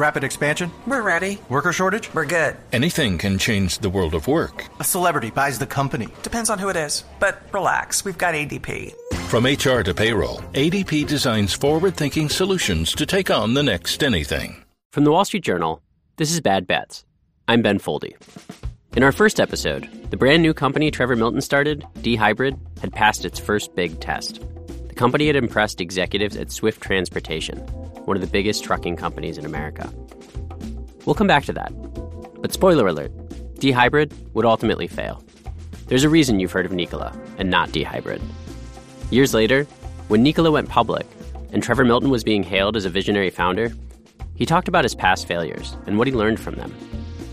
Rapid expansion? We're ready. Worker shortage? We're good. Anything can change the world of work. A celebrity buys the company. Depends on who it is. But relax, we've got ADP. From HR to payroll, ADP designs forward thinking solutions to take on the next anything. From the Wall Street Journal, this is Bad Bets. I'm Ben Foldy. In our first episode, the brand new company Trevor Milton started, D Hybrid, had passed its first big test. The company had impressed executives at Swift Transportation, one of the biggest trucking companies in America. We'll come back to that. But spoiler alert D Hybrid would ultimately fail. There's a reason you've heard of Nikola and not D Hybrid. Years later, when Nikola went public and Trevor Milton was being hailed as a visionary founder, he talked about his past failures and what he learned from them.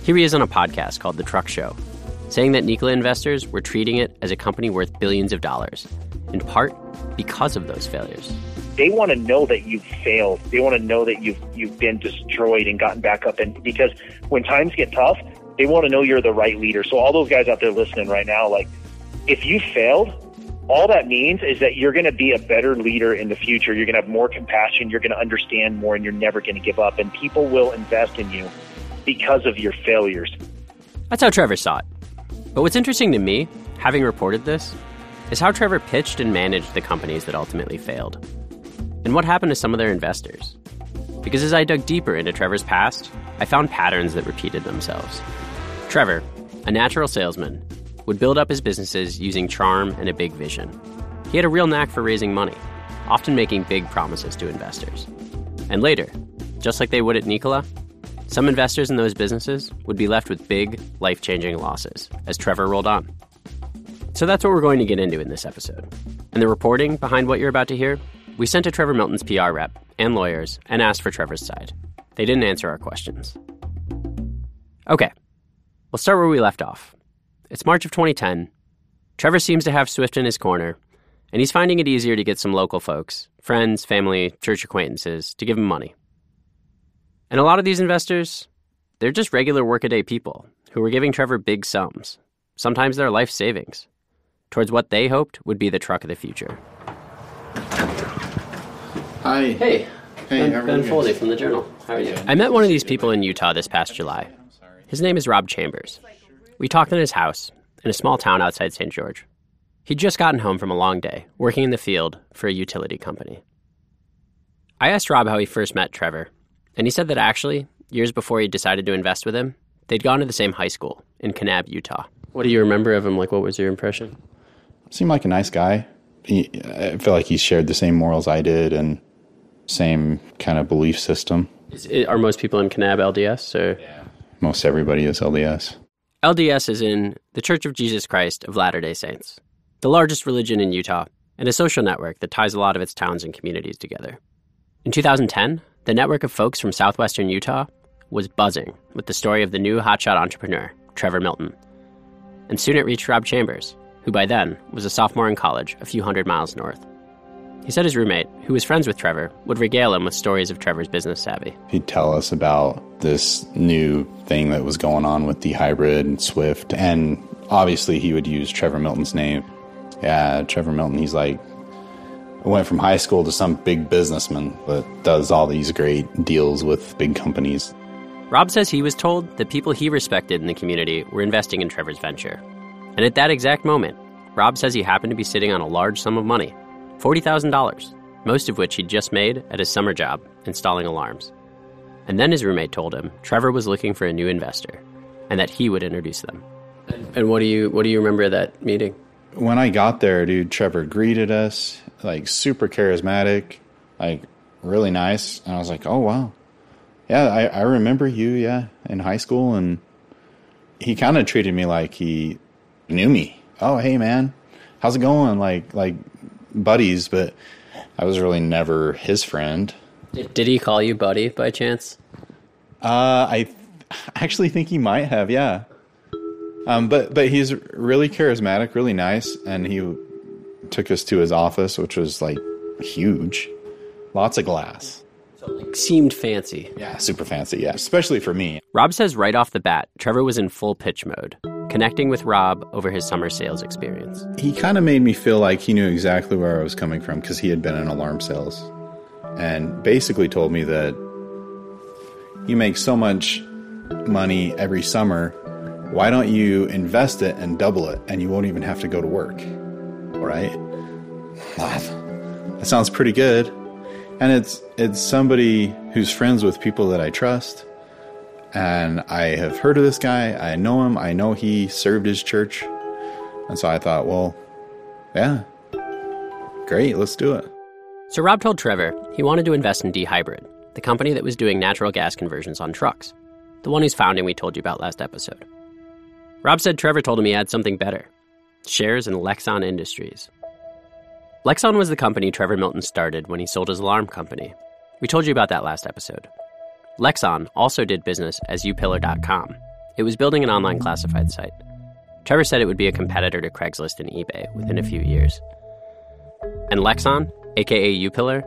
Here he is on a podcast called The Truck Show, saying that Nikola investors were treating it as a company worth billions of dollars, in part because of those failures. They want to know that you've failed. They want to know that you've you've been destroyed and gotten back up. And because when times get tough, they want to know you're the right leader. So all those guys out there listening right now, like if you failed, all that means is that you're going to be a better leader in the future. You're going to have more compassion. You're going to understand more, and you're never going to give up. And people will invest in you because of your failures. That's how Trevor saw it. But what's interesting to me, having reported this, is how Trevor pitched and managed the companies that ultimately failed. And what happened to some of their investors. Because as I dug deeper into Trevor's past, I found patterns that repeated themselves. Trevor, a natural salesman, would build up his businesses using charm and a big vision. He had a real knack for raising money, often making big promises to investors. And later, just like they would at Nikola, some investors in those businesses would be left with big, life changing losses as Trevor rolled on. So that's what we're going to get into in this episode. And the reporting behind what you're about to hear, we sent to Trevor Milton's PR rep and lawyers and asked for Trevor's side. They didn't answer our questions. Okay, we'll start where we left off. It's March of 2010. Trevor seems to have Swift in his corner, and he's finding it easier to get some local folks, friends, family, church acquaintances, to give him money. And a lot of these investors, they're just regular workaday people who were giving Trevor big sums, sometimes their life savings, towards what they hoped would be the truck of the future. Hi. Hey, Hey, how ben, ben Foldy from the Journal. How are you? I met one of these people in Utah this past July. His name is Rob Chambers. We talked in his house in a small town outside St. George. He'd just gotten home from a long day, working in the field for a utility company. I asked Rob how he first met Trevor, and he said that actually, years before he decided to invest with him, they'd gone to the same high school in Kanab, Utah. What do you remember of him? Like, what was your impression? Seemed like a nice guy. He, I feel like he shared the same morals I did and same kind of belief system. Is, are most people in Kanab LDS? Or? Most everybody is LDS. LDS is in the Church of Jesus Christ of Latter day Saints, the largest religion in Utah, and a social network that ties a lot of its towns and communities together. In 2010, the network of folks from southwestern Utah was buzzing with the story of the new hotshot entrepreneur, Trevor Milton. And soon it reached Rob Chambers, who by then was a sophomore in college a few hundred miles north. He said his roommate, who was friends with Trevor, would regale him with stories of Trevor's business savvy. He'd tell us about this new thing that was going on with the hybrid and Swift, and obviously he would use Trevor Milton's name. Yeah, Trevor Milton, he's like, I went from high school to some big businessman that does all these great deals with big companies. Rob says he was told that people he respected in the community were investing in Trevor's venture. And at that exact moment, Rob says he happened to be sitting on a large sum of money $40,000, most of which he'd just made at his summer job installing alarms. And then his roommate told him Trevor was looking for a new investor and that he would introduce them. And what do you what do you remember of that meeting? when I got there, dude, Trevor greeted us, like super charismatic, like really nice. And I was like, oh, wow. Yeah, I, I remember you, yeah, in high school. And he kind of treated me like he knew me. Oh, hey, man, how's it going? Like, like buddies, but I was really never his friend. Did, did he call you buddy by chance? Uh, I th- actually think he might have, yeah. Um, but but he's really charismatic, really nice, and he took us to his office, which was like huge, lots of glass. Like, seemed fancy. Yeah, super fancy. Yeah, especially for me. Rob says right off the bat, Trevor was in full pitch mode, connecting with Rob over his summer sales experience. He kind of made me feel like he knew exactly where I was coming from because he had been in alarm sales, and basically told me that you make so much money every summer. Why don't you invest it and double it and you won't even have to go to work? Right? That sounds pretty good. And it's it's somebody who's friends with people that I trust. And I have heard of this guy. I know him. I know he served his church. And so I thought, well, yeah, great, let's do it. So Rob told Trevor he wanted to invest in D Hybrid, the company that was doing natural gas conversions on trucks, the one whose founding we told you about last episode. Rob said Trevor told him he had something better shares in Lexon Industries. Lexon was the company Trevor Milton started when he sold his alarm company. We told you about that last episode. Lexon also did business as upillar.com. It was building an online classified site. Trevor said it would be a competitor to Craigslist and eBay within a few years. And Lexon, aka Upillar,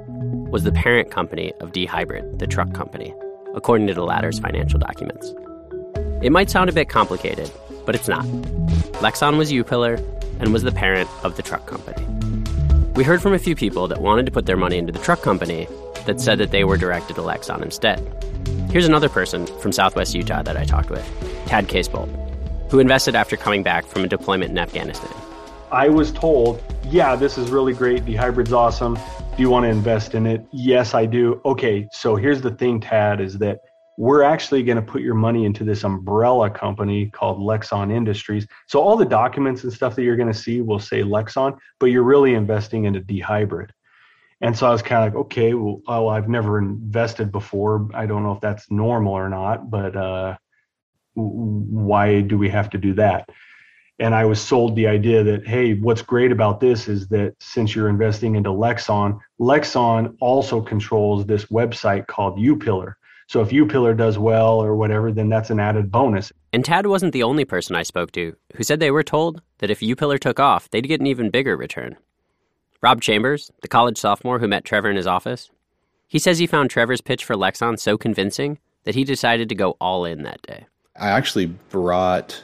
was the parent company of D Hybrid, the truck company, according to the latter's financial documents. It might sound a bit complicated, but it's not. Lexon was Upillar and was the parent of the truck company. We heard from a few people that wanted to put their money into the truck company that said that they were directed to Lexon instead. Here's another person from Southwest Utah that I talked with, Tad Casebolt, who invested after coming back from a deployment in Afghanistan. I was told, yeah, this is really great. The hybrid's awesome. Do you want to invest in it? Yes, I do. Okay, so here's the thing, Tad, is that we're actually going to put your money into this umbrella company called Lexon Industries. So all the documents and stuff that you're going to see will say Lexon, but you're really investing into D Hybrid. And so I was kind of like, okay, well, oh, I've never invested before. I don't know if that's normal or not, but uh, why do we have to do that? And I was sold the idea that, hey, what's great about this is that since you're investing into Lexon, Lexon also controls this website called UPillar. So if UPillar does well or whatever, then that's an added bonus. And Tad wasn't the only person I spoke to who said they were told that if UPillar took off, they'd get an even bigger return. Rob Chambers, the college sophomore who met Trevor in his office, he says he found Trevor's pitch for Lexon so convincing that he decided to go all in that day. I actually brought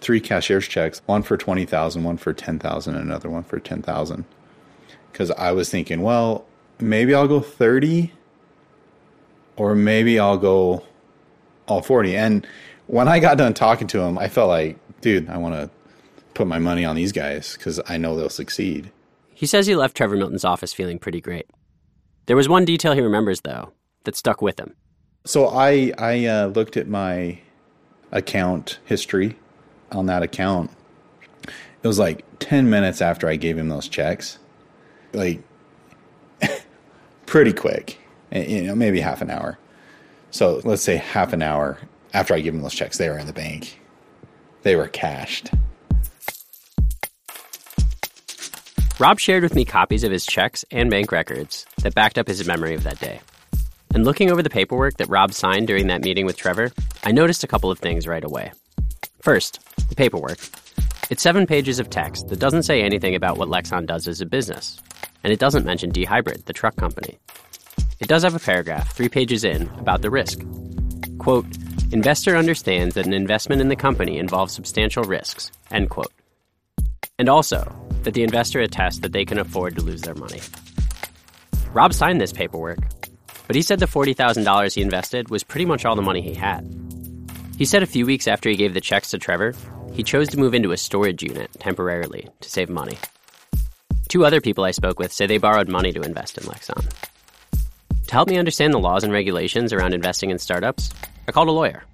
three cashier's checks, one for 20,000, one for 10,000, and another one for 10,000. Cuz I was thinking, well, maybe I'll go 30 or maybe I'll go all 40. And when I got done talking to him, I felt like, dude, I want to put my money on these guys because I know they'll succeed. He says he left Trevor Milton's office feeling pretty great. There was one detail he remembers, though, that stuck with him. So I, I uh, looked at my account history on that account. It was like 10 minutes after I gave him those checks. Like, pretty quick you know, maybe half an hour. So let's say half an hour after I give him those checks, they were in the bank. They were cashed. Rob shared with me copies of his checks and bank records that backed up his memory of that day. And looking over the paperwork that Rob signed during that meeting with Trevor, I noticed a couple of things right away. First, the paperwork. It's seven pages of text that doesn't say anything about what Lexon does as a business, and it doesn't mention dHybrid, the truck company. It does have a paragraph, three pages in, about the risk. Quote, investor understands that an investment in the company involves substantial risks, end quote. And also, that the investor attests that they can afford to lose their money. Rob signed this paperwork, but he said the $40,000 he invested was pretty much all the money he had. He said a few weeks after he gave the checks to Trevor, he chose to move into a storage unit temporarily to save money. Two other people I spoke with say they borrowed money to invest in Lexon. To help me understand the laws and regulations around investing in startups, I called a lawyer.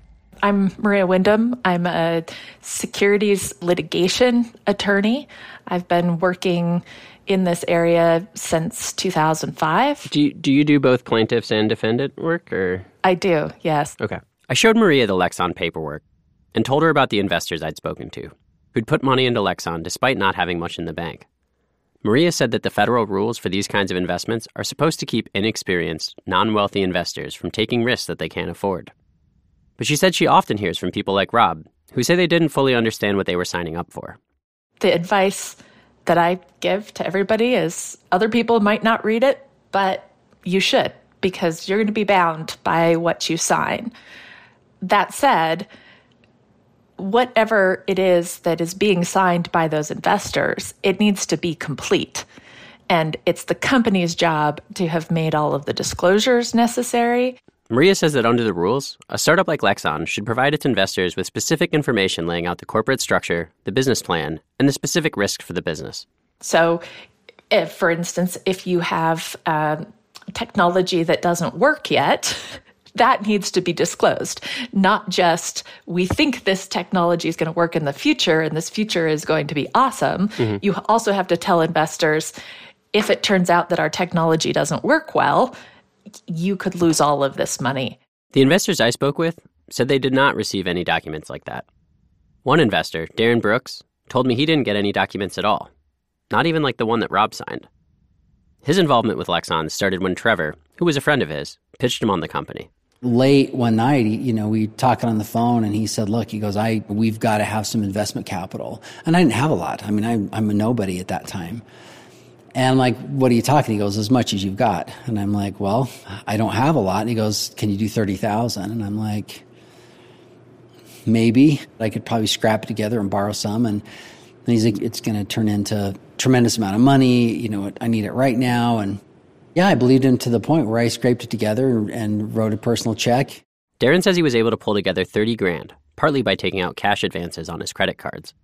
I'm Maria Wyndham. I'm a securities litigation attorney. I've been working in this area since 2005. Do you, do you do both plaintiffs and defendant work or I do. Yes. Okay. I showed Maria the Lexon paperwork and told her about the investors I'd spoken to who'd put money into Lexon despite not having much in the bank. Maria said that the federal rules for these kinds of investments are supposed to keep inexperienced, non wealthy investors from taking risks that they can't afford. But she said she often hears from people like Rob who say they didn't fully understand what they were signing up for. The advice that I give to everybody is other people might not read it, but you should because you're going to be bound by what you sign. That said, whatever it is that is being signed by those investors, it needs to be complete. And it's the company's job to have made all of the disclosures necessary. Maria says that under the rules, a startup like Lexon should provide its investors with specific information laying out the corporate structure, the business plan, and the specific risk for the business. So, if, for instance, if you have um, technology that doesn't work yet, that needs to be disclosed. Not just we think this technology is going to work in the future and this future is going to be awesome. Mm-hmm. You also have to tell investors if it turns out that our technology doesn't work well, you could lose all of this money. The investors I spoke with said they did not receive any documents like that. One investor, Darren Brooks, told me he didn't get any documents at all, not even like the one that Rob signed. His involvement with Lexon started when Trevor, who was a friend of his, pitched him on the company. Late one night, you know, we talking on the phone, and he said, "Look, he goes, I we've got to have some investment capital, and I didn't have a lot. I mean, I, I'm a nobody at that time." And I'm like, what are you talking? He goes, as much as you've got. And I'm like, well, I don't have a lot. And he goes, can you do 30,000? And I'm like, maybe I could probably scrap it together and borrow some. And, and he's like, it's going to turn into tremendous amount of money. You know, I need it right now. And yeah, I believed him to the point where I scraped it together and wrote a personal check. Darren says he was able to pull together 30 grand, partly by taking out cash advances on his credit cards.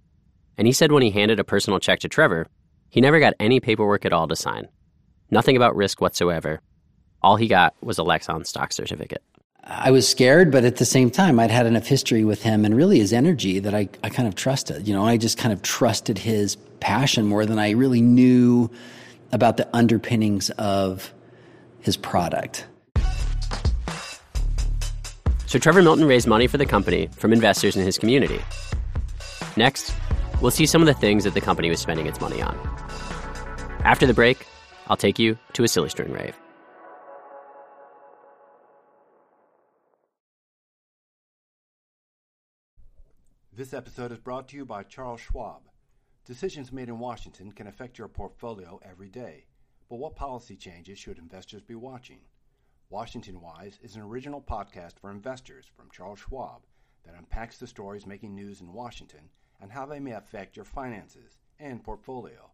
And he said when he handed a personal check to Trevor, he never got any paperwork at all to sign. Nothing about risk whatsoever. All he got was a Lexon stock certificate. I was scared, but at the same time, I'd had enough history with him and really his energy that I, I kind of trusted. You know, I just kind of trusted his passion more than I really knew about the underpinnings of his product. So Trevor Milton raised money for the company from investors in his community. Next, we'll see some of the things that the company was spending its money on. After the break, I'll take you to a silly string rave. This episode is brought to you by Charles Schwab. Decisions made in Washington can affect your portfolio every day. But what policy changes should investors be watching? Washington Wise is an original podcast for investors from Charles Schwab that unpacks the stories making news in Washington and how they may affect your finances and portfolio.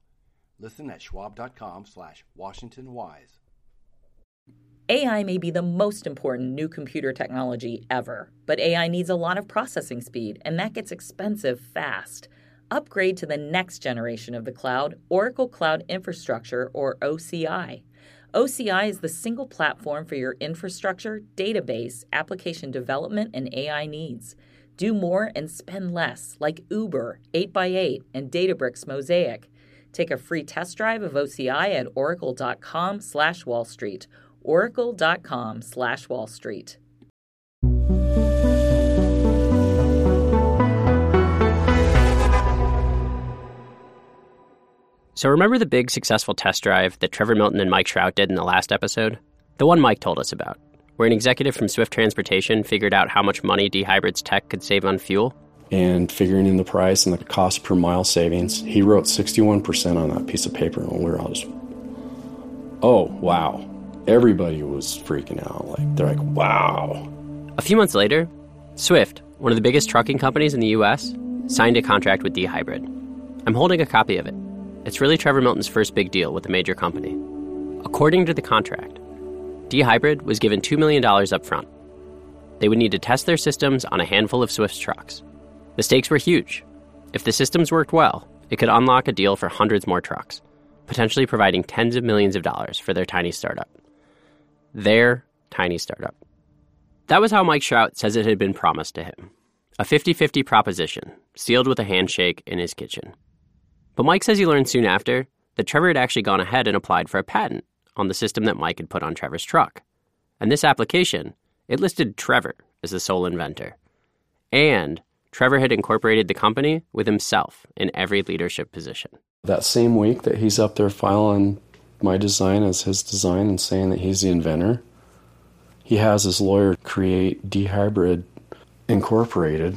Listen at schwab.com slash washingtonwise. AI may be the most important new computer technology ever, but AI needs a lot of processing speed, and that gets expensive fast. Upgrade to the next generation of the cloud, Oracle Cloud Infrastructure, or OCI. OCI is the single platform for your infrastructure, database, application development, and AI needs. Do more and spend less, like Uber, 8x8, and Databricks Mosaic. Take a free test drive of OCI at oracle.com slash Wall Street. Oracle.com slash Wall Street. So remember the big successful test drive that Trevor Milton and Mike Shrout did in the last episode? The one Mike told us about, where an executive from Swift Transportation figured out how much money dHybrid's tech could save on fuel? And figuring in the price and the cost per mile savings. He wrote 61% on that piece of paper, and we were all just, oh, wow. Everybody was freaking out. Like, they're like, wow. A few months later, Swift, one of the biggest trucking companies in the US, signed a contract with D Hybrid. I'm holding a copy of it. It's really Trevor Milton's first big deal with a major company. According to the contract, D Hybrid was given $2 million up front. They would need to test their systems on a handful of Swift's trucks. The stakes were huge. If the systems worked well, it could unlock a deal for hundreds more trucks, potentially providing tens of millions of dollars for their tiny startup. Their tiny startup. That was how Mike Shrout says it had been promised to him a 50 50 proposition, sealed with a handshake in his kitchen. But Mike says he learned soon after that Trevor had actually gone ahead and applied for a patent on the system that Mike had put on Trevor's truck. And this application, it listed Trevor as the sole inventor. And Trevor had incorporated the company with himself in every leadership position. That same week that he's up there filing my design as his design and saying that he's the inventor, he has his lawyer create dHybrid Incorporated,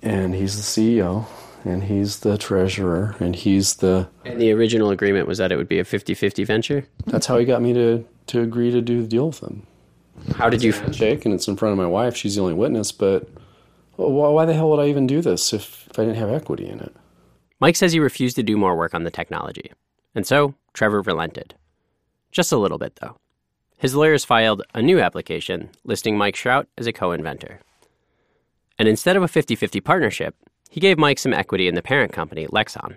and he's the CEO, and he's the treasurer, and he's the. And the original agreement was that it would be a 50 50 venture? That's how he got me to, to agree to do the deal with him. How did you. Shake, and it's in front of my wife. She's the only witness, but why the hell would I even do this if, if I didn't have equity in it? Mike says he refused to do more work on the technology. And so Trevor relented. Just a little bit, though. his lawyers filed a new application listing Mike Shrout as a co inventor. And instead of a 50 50 partnership, he gave Mike some equity in the parent company, Lexon,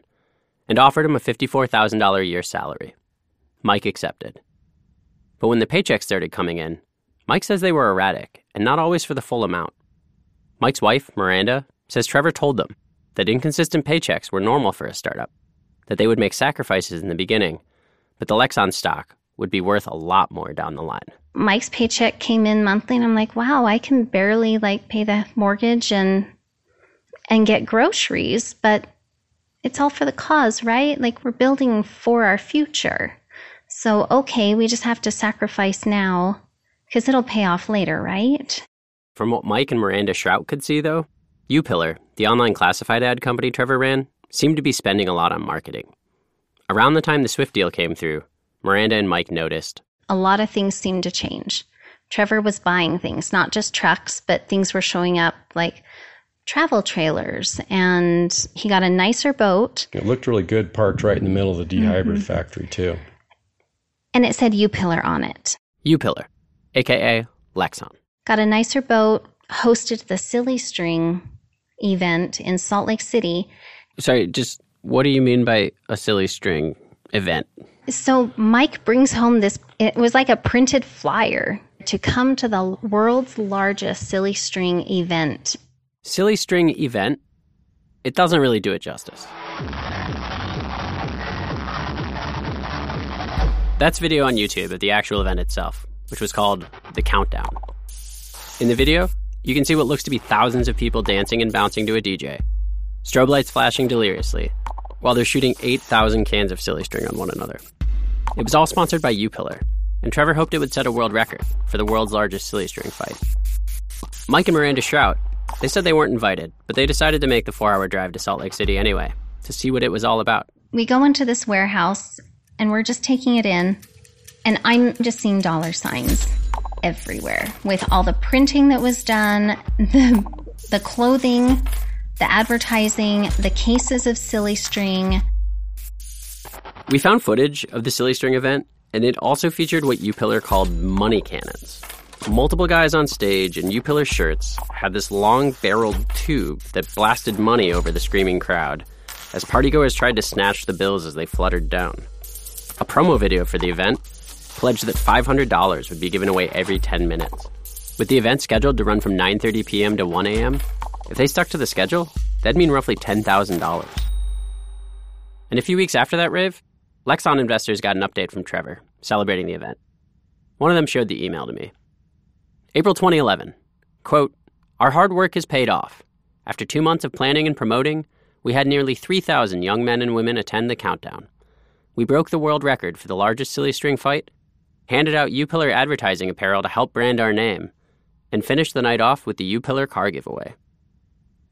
and offered him a $54,000 a year salary. Mike accepted. But when the paychecks started coming in, Mike says they were erratic and not always for the full amount. Mike's wife, Miranda, says Trevor told them that inconsistent paychecks were normal for a startup, that they would make sacrifices in the beginning, but the Lexon stock would be worth a lot more down the line. Mike's paycheck came in monthly and I'm like, wow, I can barely like pay the mortgage and and get groceries, but it's all for the cause, right? Like we're building for our future. So, okay, we just have to sacrifice now because it'll pay off later, right? From what Mike and Miranda Shrout could see, though, UPillar, the online classified ad company Trevor ran, seemed to be spending a lot on marketing. Around the time the Swift deal came through, Miranda and Mike noticed a lot of things seemed to change. Trevor was buying things, not just trucks, but things were showing up like travel trailers and he got a nicer boat. It looked really good parked right in the middle of the D hybrid mm-hmm. factory too. And it said UPillar on it. UPillar, aka Lexon. Got a nicer boat, hosted the Silly String event in Salt Lake City. Sorry, just what do you mean by a Silly String event? So Mike brings home this, it was like a printed flyer to come to the world's largest silly string event. Silly string event? It doesn't really do it justice. That's video on YouTube of the actual event itself, which was called The Countdown. In the video, you can see what looks to be thousands of people dancing and bouncing to a DJ, strobe lights flashing deliriously, while they're shooting 8,000 cans of silly string on one another. It was all sponsored by UPillar, and Trevor hoped it would set a world record for the world's largest silly string fight. Mike and Miranda Shrout, they said they weren't invited, but they decided to make the four hour drive to Salt Lake City anyway, to see what it was all about. We go into this warehouse, and we're just taking it in, and I'm just seeing dollar signs everywhere with all the printing that was done, the, the clothing, the advertising, the cases of silly string, we found footage of the Silly String event, and it also featured what UPillar called money cannons. Multiple guys on stage in UPillar shirts had this long barreled tube that blasted money over the screaming crowd as partygoers tried to snatch the bills as they fluttered down. A promo video for the event pledged that $500 would be given away every 10 minutes. With the event scheduled to run from 9:30 p.m. to 1 a.m., if they stuck to the schedule, that'd mean roughly $10,000. And a few weeks after that rave, Lexon investors got an update from Trevor, celebrating the event. One of them showed the email to me. April 2011. Quote, Our hard work has paid off. After two months of planning and promoting, we had nearly 3,000 young men and women attend the countdown. We broke the world record for the largest silly string fight, handed out UPillar advertising apparel to help brand our name, and finished the night off with the UPillar car giveaway.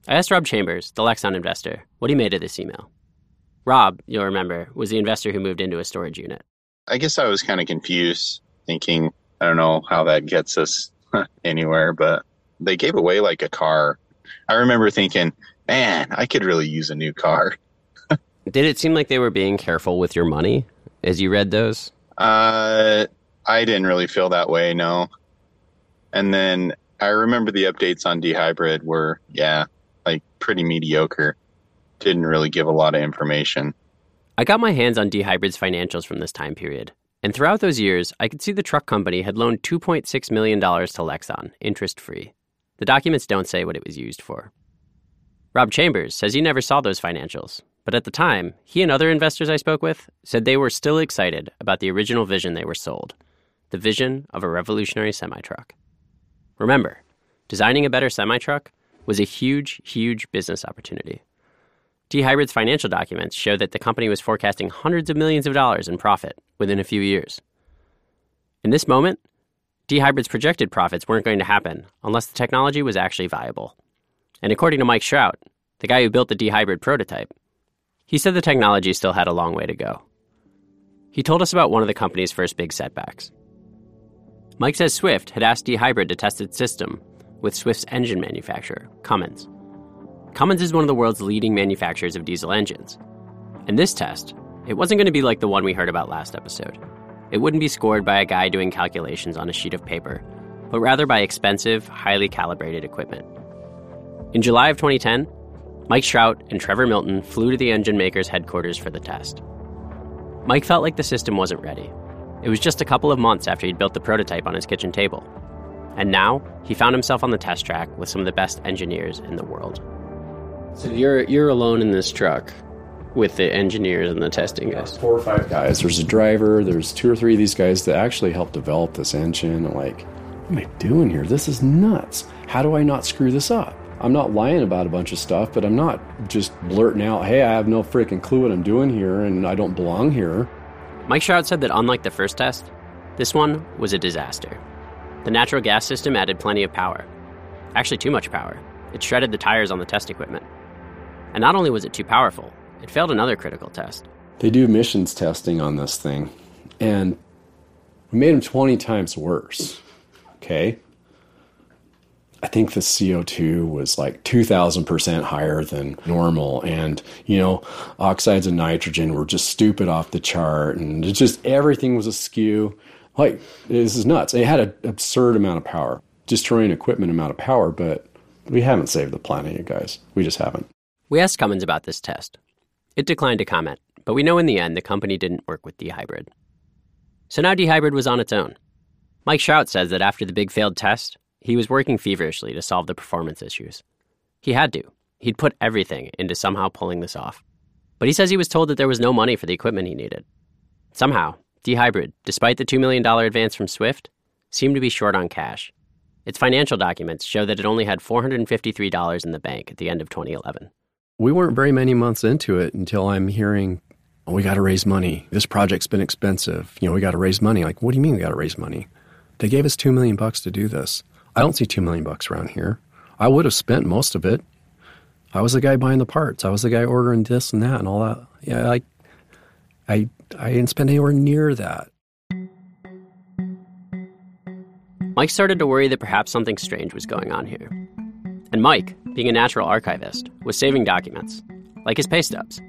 I asked Rob Chambers, the Lexon investor, what he made of this email. Rob, you'll remember, was the investor who moved into a storage unit. I guess I was kind of confused, thinking, I don't know how that gets us anywhere, but they gave away like a car. I remember thinking, man, I could really use a new car. Did it seem like they were being careful with your money as you read those? Uh, I didn't really feel that way, no. And then I remember the updates on D Hybrid were, yeah, like pretty mediocre didn't really give a lot of information. I got my hands on D-Hybrid's financials from this time period. And throughout those years, I could see the truck company had loaned $2.6 million to Lexon, interest free. The documents don't say what it was used for. Rob Chambers says he never saw those financials, but at the time, he and other investors I spoke with said they were still excited about the original vision they were sold the vision of a revolutionary semi truck. Remember, designing a better semi truck was a huge, huge business opportunity. D-Hybrid's financial documents show that the company was forecasting hundreds of millions of dollars in profit within a few years. In this moment, D-Hybrid's projected profits weren't going to happen unless the technology was actually viable. And according to Mike Shrout, the guy who built the D-Hybrid prototype, he said the technology still had a long way to go. He told us about one of the company's first big setbacks. Mike says Swift had asked D-Hybrid to test its system with Swift's engine manufacturer, Cummins. Cummins is one of the world's leading manufacturers of diesel engines. And this test, it wasn't going to be like the one we heard about last episode. it wouldn't be scored by a guy doing calculations on a sheet of paper, but rather by expensive, highly calibrated equipment. In July of 2010, Mike Shrout and Trevor Milton flew to the engine maker's headquarters for the test. Mike felt like the system wasn't ready. It was just a couple of months after he'd built the prototype on his kitchen table. And now, he found himself on the test track with some of the best engineers in the world. So you're you're alone in this truck with the engineers and the testing guys. Four or five guys. There's a driver. There's two or three of these guys that actually helped develop this engine. I'm like, what am I doing here? This is nuts. How do I not screw this up? I'm not lying about a bunch of stuff, but I'm not just blurting out, hey, I have no freaking clue what I'm doing here and I don't belong here. Mike Shrout said that unlike the first test, this one was a disaster. The natural gas system added plenty of power. Actually, too much power. It shredded the tires on the test equipment. And not only was it too powerful, it failed another critical test. They do emissions testing on this thing, and we made them 20 times worse. Okay? I think the CO2 was like 2,000% higher than normal. And, you know, oxides of nitrogen were just stupid off the chart. And it just everything was askew. Like, this is nuts. It had an absurd amount of power, destroying equipment amount of power, but we haven't saved the planet, you guys. We just haven't. We asked Cummins about this test. It declined to comment, but we know in the end the company didn't work with dHybrid. So now dHybrid was on its own. Mike Shrout says that after the big failed test, he was working feverishly to solve the performance issues. He had to. He'd put everything into somehow pulling this off. But he says he was told that there was no money for the equipment he needed. Somehow, dHybrid, despite the $2 million advance from Swift, seemed to be short on cash. Its financial documents show that it only had $453 in the bank at the end of 2011. We weren't very many months into it until I'm hearing, oh, we got to raise money. This project's been expensive. You know, we got to raise money. Like, what do you mean we got to raise money? They gave us 2 million bucks to do this. I don't see 2 million bucks around here. I would have spent most of it. I was the guy buying the parts. I was the guy ordering this and that and all that. Yeah, I I I didn't spend anywhere near that. Mike started to worry that perhaps something strange was going on here. And Mike, being a natural archivist, was saving documents, like his pay stubs.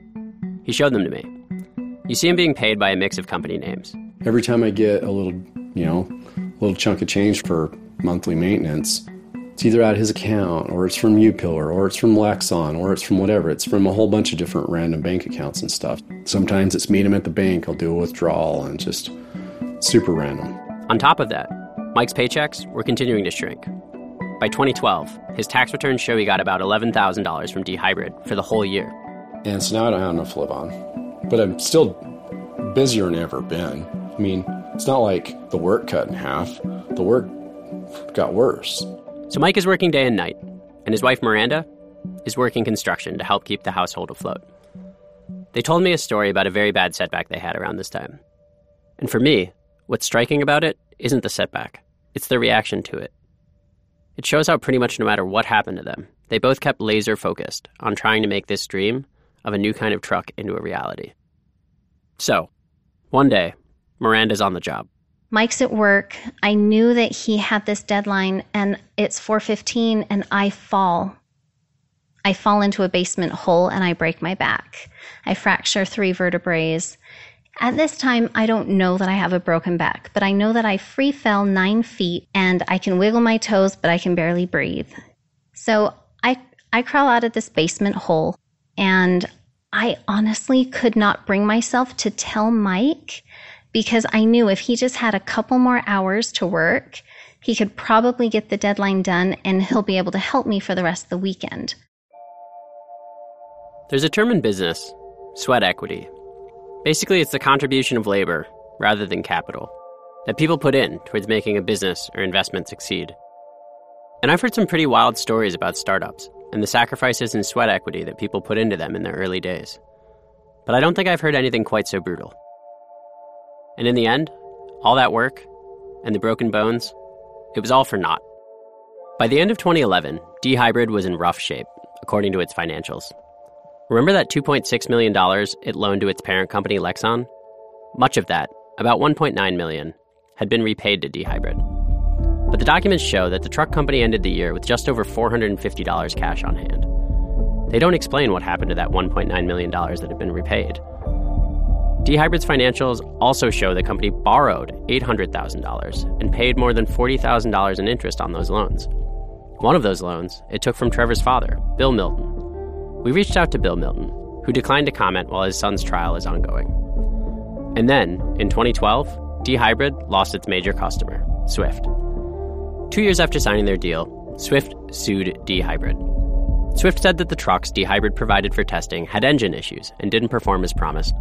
He showed them to me. You see him being paid by a mix of company names. Every time I get a little, you know, a little chunk of change for monthly maintenance, it's either out of his account, or it's from UPillar, or it's from Lexon, or it's from whatever. It's from a whole bunch of different random bank accounts and stuff. Sometimes it's meet him at the bank, I'll do a withdrawal, and just super random. On top of that, Mike's paychecks were continuing to shrink. By 2012, his tax returns show he got about $11,000 from dHybrid for the whole year. And so now I don't have enough to live on. But I'm still busier than I've ever been. I mean, it's not like the work cut in half. The work got worse. So Mike is working day and night, and his wife Miranda is working construction to help keep the household afloat. They told me a story about a very bad setback they had around this time. And for me, what's striking about it isn't the setback, it's the reaction to it. It shows how pretty much no matter what happened to them, they both kept laser focused on trying to make this dream of a new kind of truck into a reality. So, one day, Miranda's on the job. Mike's at work. I knew that he had this deadline and it's 4:15 and I fall. I fall into a basement hole and I break my back. I fracture 3 vertebrae. At this time, I don't know that I have a broken back, but I know that I free fell 9 feet and I can wiggle my toes, but I can barely breathe. So, I I crawl out of this basement hole and I honestly could not bring myself to tell Mike because I knew if he just had a couple more hours to work, he could probably get the deadline done and he'll be able to help me for the rest of the weekend. There's a term in business sweat equity. Basically, it's the contribution of labor rather than capital that people put in towards making a business or investment succeed. And I've heard some pretty wild stories about startups and the sacrifices and sweat equity that people put into them in their early days. But I don't think I've heard anything quite so brutal. And in the end, all that work and the broken bones, it was all for naught. By the end of 2011, dHybrid was in rough shape, according to its financials. Remember that $2.6 million it loaned to its parent company Lexon? Much of that, about 1.9 million, had been repaid to dHybrid. But the documents show that the truck company ended the year with just over $450 cash on hand. They don't explain what happened to that $1.9 million that had been repaid. DHybrid's financials also show the company borrowed $800,000 and paid more than $40,000 in interest on those loans. One of those loans it took from Trevor's father, Bill Milton. We reached out to Bill Milton, who declined to comment while his son's trial is ongoing. And then, in 2012, DHybrid lost its major customer, Swift. Two years after signing their deal, Swift sued DHybrid. Swift said that the trucks DHybrid provided for testing had engine issues and didn't perform as promised.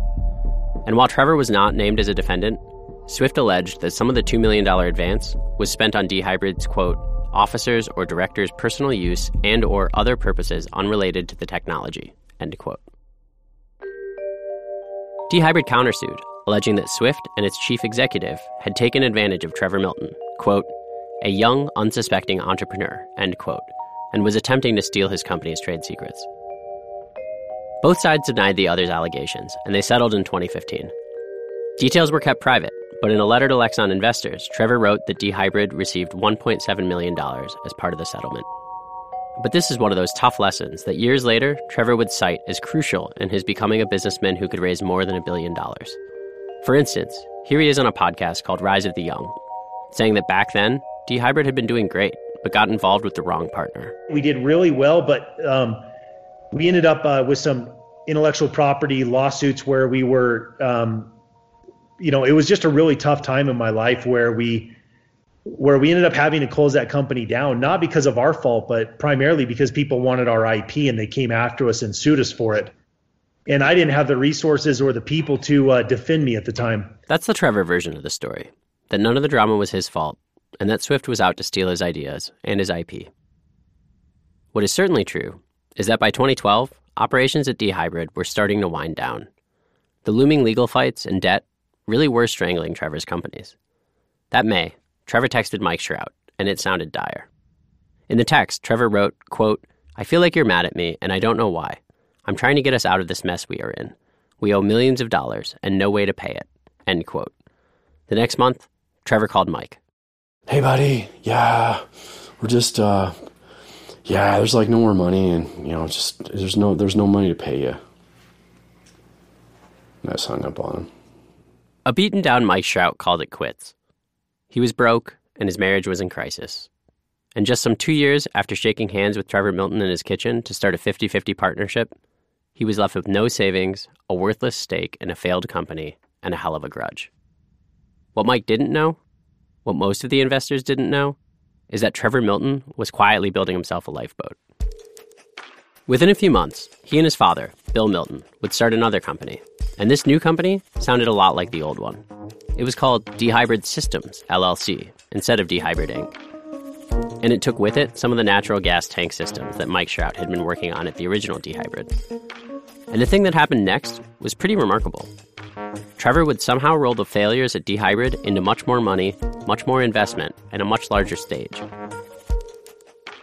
And while Trevor was not named as a defendant, Swift alleged that some of the $2 million advance was spent on DHybrid's quote, officers or directors' personal use and or other purposes unrelated to the technology, end quote. DHybrid countersued, alleging that Swift and its chief executive had taken advantage of Trevor Milton, quote, a young, unsuspecting entrepreneur, end quote, and was attempting to steal his company's trade secrets. Both sides denied the other's allegations, and they settled in 2015. Details were kept private, but in a letter to Lexon investors, Trevor wrote that DHybrid received $1.7 million as part of the settlement. But this is one of those tough lessons that years later, Trevor would cite as crucial in his becoming a businessman who could raise more than a billion dollars. For instance, here he is on a podcast called Rise of the Young, saying that back then, DHybrid had been doing great, but got involved with the wrong partner. We did really well, but um, we ended up uh, with some intellectual property lawsuits where we were, um, you know, it was just a really tough time in my life where we where we ended up having to close that company down, not because of our fault, but primarily because people wanted our IP and they came after us and sued us for it. And I didn't have the resources or the people to uh, defend me at the time. That's the Trevor version of the story that none of the drama was his fault, and that Swift was out to steal his ideas and his IP. What is certainly true is that by 2012, operations at DHybrid were starting to wind down. The looming legal fights and debt really were strangling Trevor's companies. That May, Trevor texted Mike Shrout, and it sounded dire. In the text, Trevor wrote, quote, I feel like you're mad at me, and I don't know why. I'm trying to get us out of this mess we are in. We owe millions of dollars and no way to pay it. End quote. The next month, Trevor called Mike. Hey, buddy. Yeah, we're just, uh, yeah, there's like no more money, and you know, just there's no there's no money to pay you. And I just hung up on him. A beaten down Mike Shrout called it quits. He was broke, and his marriage was in crisis. And just some two years after shaking hands with Trevor Milton in his kitchen to start a 50 50 partnership, he was left with no savings, a worthless stake in a failed company, and a hell of a grudge. What Mike didn't know, what most of the investors didn't know, is that Trevor Milton was quietly building himself a lifeboat. Within a few months, he and his father, Bill Milton, would start another company. And this new company sounded a lot like the old one. It was called dHybrid Systems, LLC, instead of dHybrid Inc. And it took with it some of the natural gas tank systems that Mike Shrout had been working on at the original dHybrid. And the thing that happened next was pretty remarkable. Trevor would somehow roll the failures at DHybrid into much more money, much more investment, and a much larger stage.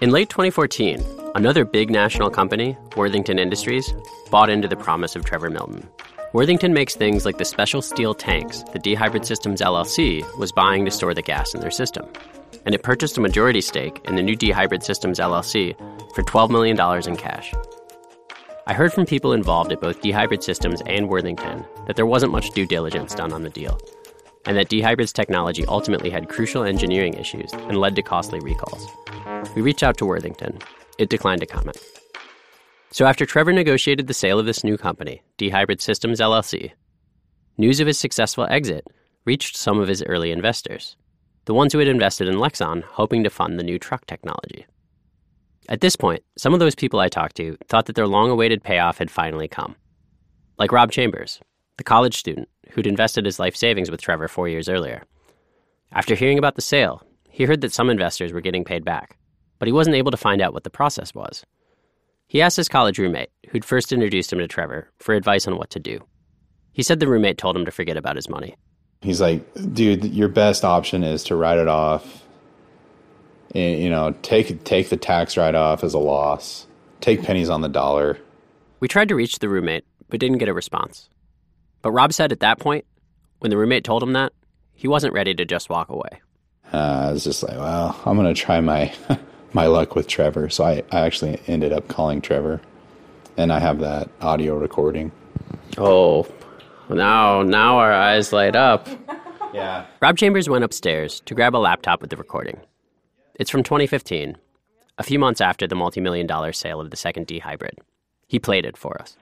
In late 2014, another big national company, Worthington Industries, bought into the promise of Trevor Milton. Worthington makes things like the special steel tanks that DHybrid Systems LLC was buying to store the gas in their system. And it purchased a majority stake in the new DHybrid Systems LLC for $12 million in cash. I heard from people involved at both DHybrid Systems and Worthington that there wasn't much due diligence done on the deal, and that DHybrid's technology ultimately had crucial engineering issues and led to costly recalls. We reached out to Worthington. It declined to comment. So after Trevor negotiated the sale of this new company, DHybrid Systems LLC, news of his successful exit reached some of his early investors, the ones who had invested in Lexon hoping to fund the new truck technology. At this point, some of those people I talked to thought that their long awaited payoff had finally come. Like Rob Chambers, the college student who'd invested his life savings with Trevor four years earlier. After hearing about the sale, he heard that some investors were getting paid back, but he wasn't able to find out what the process was. He asked his college roommate, who'd first introduced him to Trevor, for advice on what to do. He said the roommate told him to forget about his money. He's like, dude, your best option is to write it off you know, take take the tax write off as a loss. Take pennies on the dollar. We tried to reach the roommate, but didn't get a response. But Rob said at that point, when the roommate told him that, he wasn't ready to just walk away. Uh, I was just like, well, I'm gonna try my my luck with Trevor. So I, I actually ended up calling Trevor, and I have that audio recording. Oh, Now, now our eyes light up. Yeah. Rob Chambers went upstairs to grab a laptop with the recording. It's from 2015, a few months after the multi million dollar sale of the second D hybrid. He played it for us.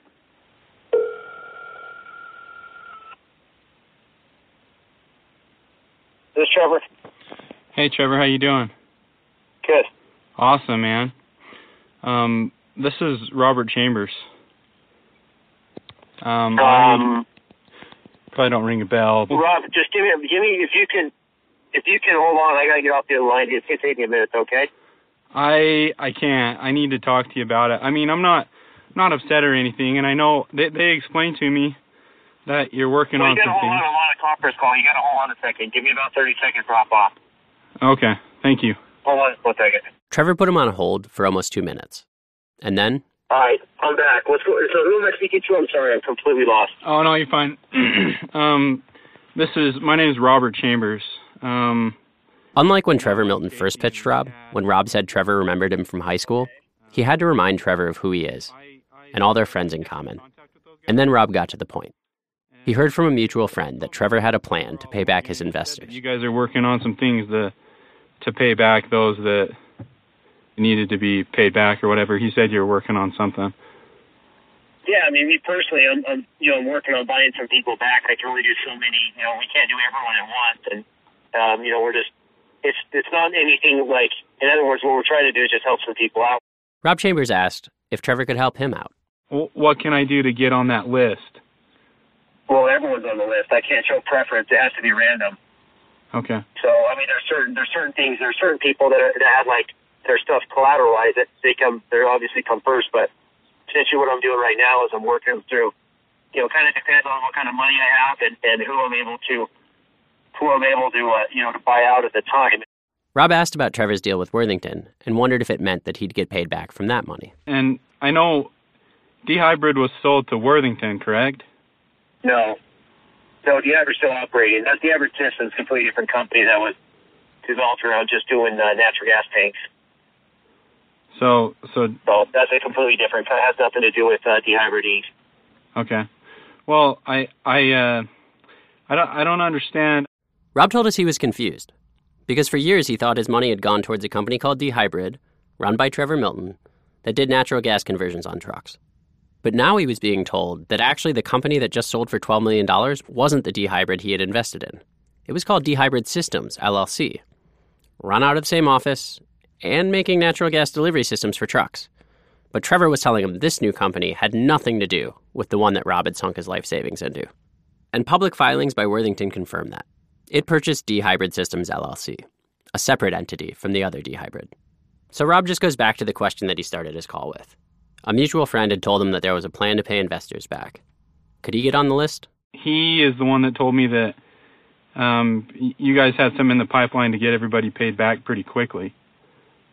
This is Trevor. Hey Trevor, how you doing? Good. Awesome, man. Um, this is Robert Chambers. Um, I Um, probably don't ring a bell. Rob, just give me, give me, if you can, if you can hold on, I gotta get off the other line. It's gonna take me a minute, okay? I I can't. I need to talk to you about it. I mean, I'm not not upset or anything, and I know they they explained to me that you're working well, on you gotta hold something. on. I'm on a conference call. You gotta hold on a second. Give me about 30 seconds. Drop off. Okay, thank you. Hold on one second. Trevor put him on hold for almost two minutes. And then, All right, I'm back. What's go- so? Who am I speaking to? I'm sorry, I'm completely lost. Oh no, you're fine. um, this is my name is Robert Chambers. Um, unlike when Trevor Milton first pitched Rob, when Rob said Trevor remembered him from high school, he had to remind Trevor of who he is and all their friends in common. And then Rob got to the point. He heard from a mutual friend that Trevor had a plan to pay back his investors. you guys are working on some things to to pay back those that needed to be paid back or whatever. He said you were working on something. Yeah, I mean, me personally, I'm, I'm, you know, I'm working on buying some people back. I can only do so many. You know, we can't do everyone at once, and um, you know, we're just, it's, it's not anything like. In other words, what we're trying to do is just help some people out. Rob Chambers asked if Trevor could help him out. Wh- What can I do to get on that list? Well, everyone's on the list. I can't show preference. It has to be random. Okay. So, I mean, there's certain there's certain things. There's certain people that are, that have like their stuff collateralized. That they come, they obviously come first. But essentially, what I'm doing right now is I'm working through. You know, kind of depends on what kind of money I have and, and who I'm able to who I'm able to uh, you know to buy out at the time. Rob asked about Trevor's deal with Worthington and wondered if it meant that he'd get paid back from that money. And I know dHybrid was sold to Worthington, correct? No, no, dHybrid still operating. That's dHybrid system's a completely different company that was developed around just doing uh, natural gas tanks. So so So that's a completely different. It has nothing to do with uh, dHybrid E. okay. Well, I I uh I don't I don't understand. Rob told us he was confused because for years he thought his money had gone towards a company called dHybrid, run by Trevor Milton, that did natural gas conversions on trucks. But now he was being told that actually the company that just sold for $12 million wasn't the dHybrid he had invested in. It was called dHybrid Systems, LLC, run out of the same office and making natural gas delivery systems for trucks. But Trevor was telling him this new company had nothing to do with the one that Rob had sunk his life savings into. And public filings by Worthington confirmed that. It purchased dHybrid Systems LLC, a separate entity from the other dHybrid. So Rob just goes back to the question that he started his call with. A mutual friend had told him that there was a plan to pay investors back. Could he get on the list? He is the one that told me that um you guys had some in the pipeline to get everybody paid back pretty quickly.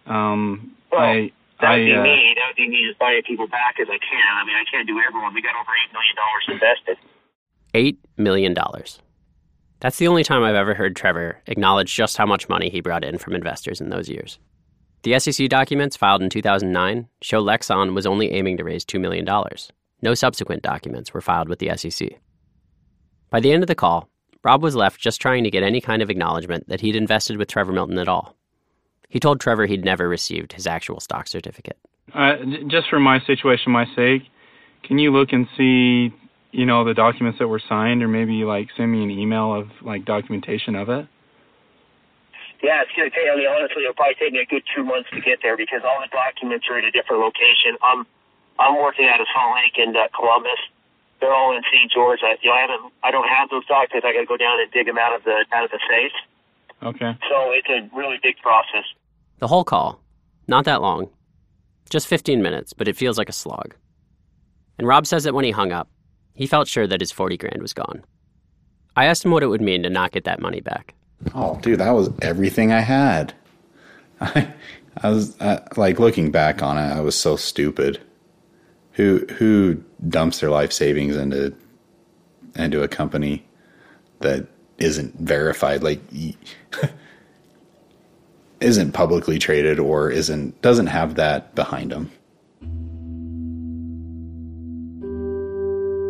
Um I That would I be uh, me. That would be me just buying people back as I can. I mean, I can't do everyone. We got over eight million dollars invested. $8 million. That's the only time I've ever heard Trevor acknowledge just how much money he brought in from investors in those years. The SEC documents filed in 2009 show Lexon was only aiming to raise $2 million. No subsequent documents were filed with the SEC. By the end of the call, Rob was left just trying to get any kind of acknowledgement that he'd invested with Trevor Milton at all. He told Trevor he'd never received his actual stock certificate. uh, just for my situation, my sake, can you look and see, you know, the documents that were signed, or maybe like send me an email of like documentation of it? Yeah, it's gonna take. I mean, honestly, it'll probably take me a good two months to get there because all the documents are at a different location. I'm I'm working out of Salt Lake and uh, Columbus. They're all in St. George. I, you know, I haven't. I don't have those documents. I got to go down and dig them out of the out of the safe. Okay. So it's a really big process. The whole call, not that long, just 15 minutes, but it feels like a slog. And Rob says that when he hung up, he felt sure that his 40 grand was gone. I asked him what it would mean to not get that money back. Oh, dude, that was everything I had. I, I was like looking back on it, I was so stupid. Who who dumps their life savings into into a company that isn't verified, like isn't publicly traded or isn't doesn't have that behind them?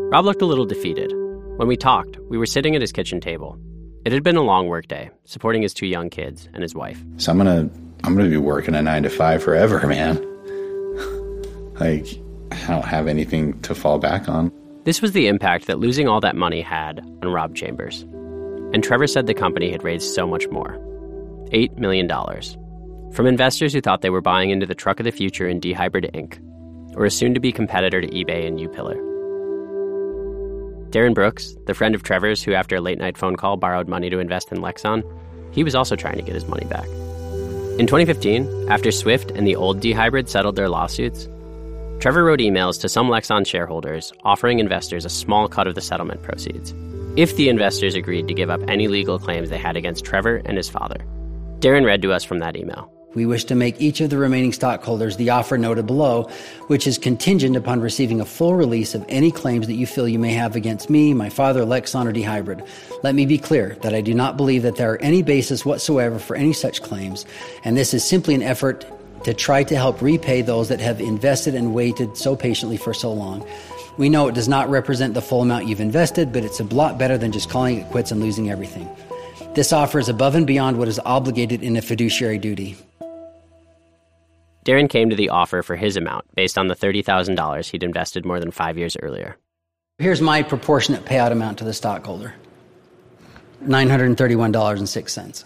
Rob looked a little defeated, When we talked, we were sitting at his kitchen table. It had been a long workday, supporting his two young kids and his wife. So I'm gonna I'm gonna be working a nine to five forever, man. like I don't have anything to fall back on. This was the impact that losing all that money had on Rob Chambers. And Trevor said the company had raised so much more $8 million. From investors who thought they were buying into the truck of the future in dHybrid Inc., or a soon to be competitor to eBay and Upillar. Darren Brooks, the friend of Trevor's who, after a late night phone call, borrowed money to invest in Lexon, he was also trying to get his money back. In 2015, after Swift and the old dHybrid settled their lawsuits, Trevor wrote emails to some Lexon shareholders offering investors a small cut of the settlement proceeds if the investors agreed to give up any legal claims they had against Trevor and his father. Darren read to us from that email. We wish to make each of the remaining stockholders the offer noted below, which is contingent upon receiving a full release of any claims that you feel you may have against me, my father, Lexon, or dHybrid. Let me be clear that I do not believe that there are any basis whatsoever for any such claims, and this is simply an effort to try to help repay those that have invested and waited so patiently for so long. We know it does not represent the full amount you've invested, but it's a lot better than just calling it quits and losing everything. This offer is above and beyond what is obligated in a fiduciary duty. Darren came to the offer for his amount based on the $30,000 he'd invested more than five years earlier. Here's my proportionate payout amount to the stockholder $931.06.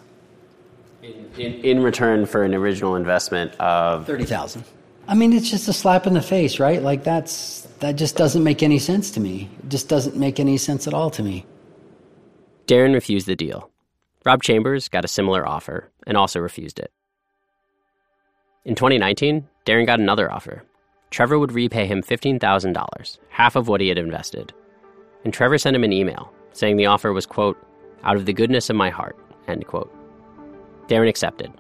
In, in return for an original investment of 30000 I mean, it's just a slap in the face, right? Like, that's, that just doesn't make any sense to me. It just doesn't make any sense at all to me. Darren refused the deal. Rob Chambers got a similar offer and also refused it. In 2019, Darren got another offer. Trevor would repay him $15,000, half of what he had invested. And Trevor sent him an email saying the offer was, quote, out of the goodness of my heart, end quote. Darren accepted.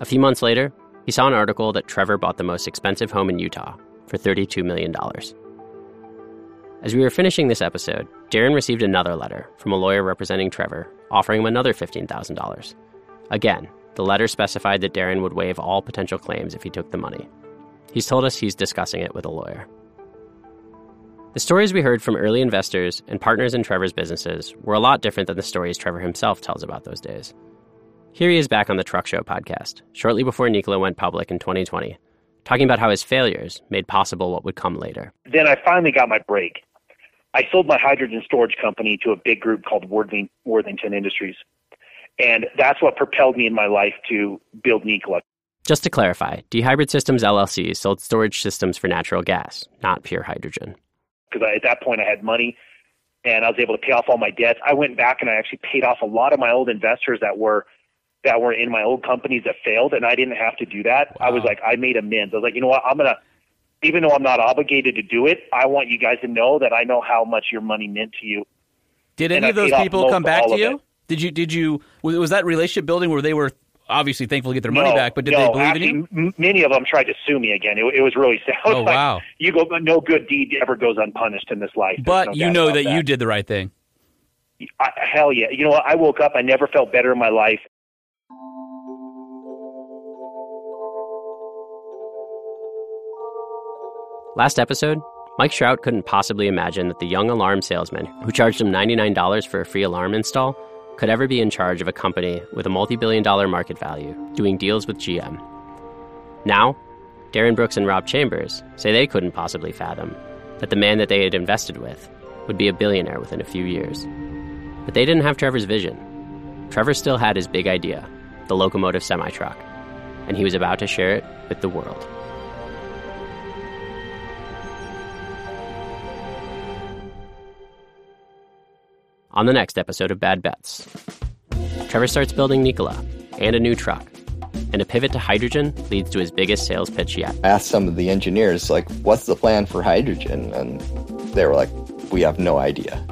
A few months later, he saw an article that Trevor bought the most expensive home in Utah for $32 million. As we were finishing this episode, Darren received another letter from a lawyer representing Trevor offering him another $15,000. Again, the letter specified that Darren would waive all potential claims if he took the money. He's told us he's discussing it with a lawyer. The stories we heard from early investors and partners in Trevor's businesses were a lot different than the stories Trevor himself tells about those days. Here he is back on the Truck Show podcast, shortly before Nikola went public in 2020, talking about how his failures made possible what would come later. Then I finally got my break. I sold my hydrogen storage company to a big group called Worthington Industries. And that's what propelled me in my life to build Nikola. Just to clarify, dHybrid Systems LLC sold storage systems for natural gas, not pure hydrogen. Because at that point I had money and I was able to pay off all my debts. I went back and I actually paid off a lot of my old investors that were that were in my old companies that failed, and I didn't have to do that. Wow. I was like, I made amends. I was like, you know what, I'm gonna, even though I'm not obligated to do it, I want you guys to know that I know how much your money meant to you. Did any of those people come back to you? Did you? Did you? Was that relationship building where they were obviously thankful to get their money back, but did no, they believe actually, in you? M- many of them tried to sue me again. It, it was really sad. Oh like, wow! You go, no good deed ever goes unpunished in this life. But no you know that, that you did the right thing. I, hell yeah! You know what? I woke up. I never felt better in my life. Last episode, Mike Shrout couldn't possibly imagine that the young alarm salesman who charged him $99 for a free alarm install could ever be in charge of a company with a multi billion dollar market value doing deals with GM. Now, Darren Brooks and Rob Chambers say they couldn't possibly fathom that the man that they had invested with would be a billionaire within a few years. But they didn't have Trevor's vision. Trevor still had his big idea, the locomotive semi truck, and he was about to share it with the world. On the next episode of Bad Bets, Trevor starts building Nikola and a new truck, and a pivot to hydrogen leads to his biggest sales pitch yet. I asked some of the engineers, like, what's the plan for hydrogen? And they were like, we have no idea.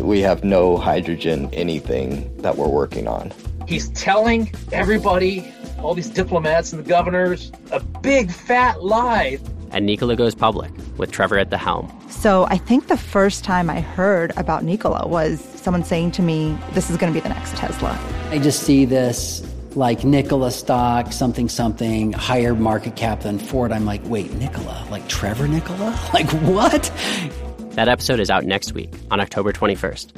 We have no hydrogen anything that we're working on. He's telling everybody, all these diplomats and the governors, a big fat lie. And Nikola goes public with Trevor at the helm. So I think the first time I heard about Nikola was someone saying to me, this is going to be the next Tesla. I just see this like Nikola stock, something, something, higher market cap than Ford. I'm like, wait, Nikola? Like Trevor Nikola? Like what? That episode is out next week, on October 21st.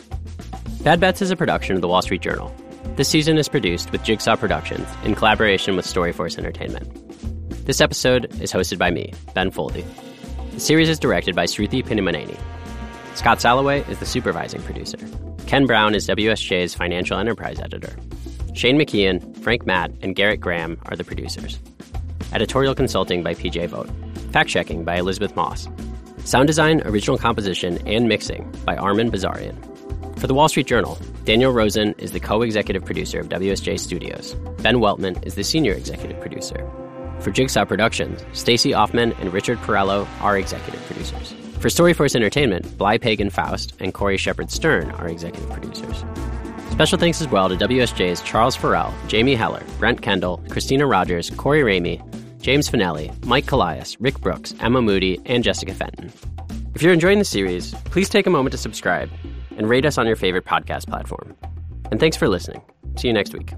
Bad Bets is a production of the Wall Street Journal. This season is produced with Jigsaw Productions in collaboration with Storyforce Entertainment. This episode is hosted by me, Ben Foldy. The series is directed by Sruthi Pinnamaneni. Scott Salloway is the supervising producer. Ken Brown is WSJ's financial enterprise editor. Shane McKeon, Frank Matt, and Garrett Graham are the producers. Editorial consulting by PJ Vogt. Fact checking by Elizabeth Moss. Sound design, original composition, and mixing by Armen Bazarian. For the Wall Street Journal, Daniel Rosen is the co executive producer of WSJ Studios. Ben Weltman is the senior executive producer. For Jigsaw Productions, Stacy Offman and Richard Perello are executive producers. For Storyforce Entertainment, Blye Pagon Faust and Cori Shepherd Stern are executive producers. Special thanks as well to WSJ's Charles Farrell, Jamie Heller, Brent Kendall, Christina Rogers, Corey Ramey, James Finelli, Mike Colias, Rick Brooks, Emma Moody, and Jessica Fenton. If you're enjoying the series, please take a moment to subscribe and rate us on your favorite podcast platform. And thanks for listening. See you next week.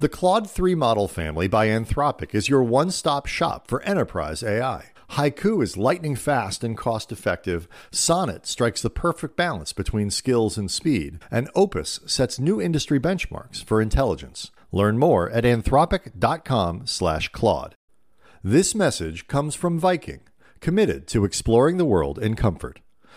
The Claude 3 model family by Anthropic is your one stop shop for enterprise AI. Haiku is lightning fast and cost effective. Sonnet strikes the perfect balance between skills and speed. And Opus sets new industry benchmarks for intelligence. Learn more at anthropic.com/claude. This message comes from Viking, committed to exploring the world in comfort.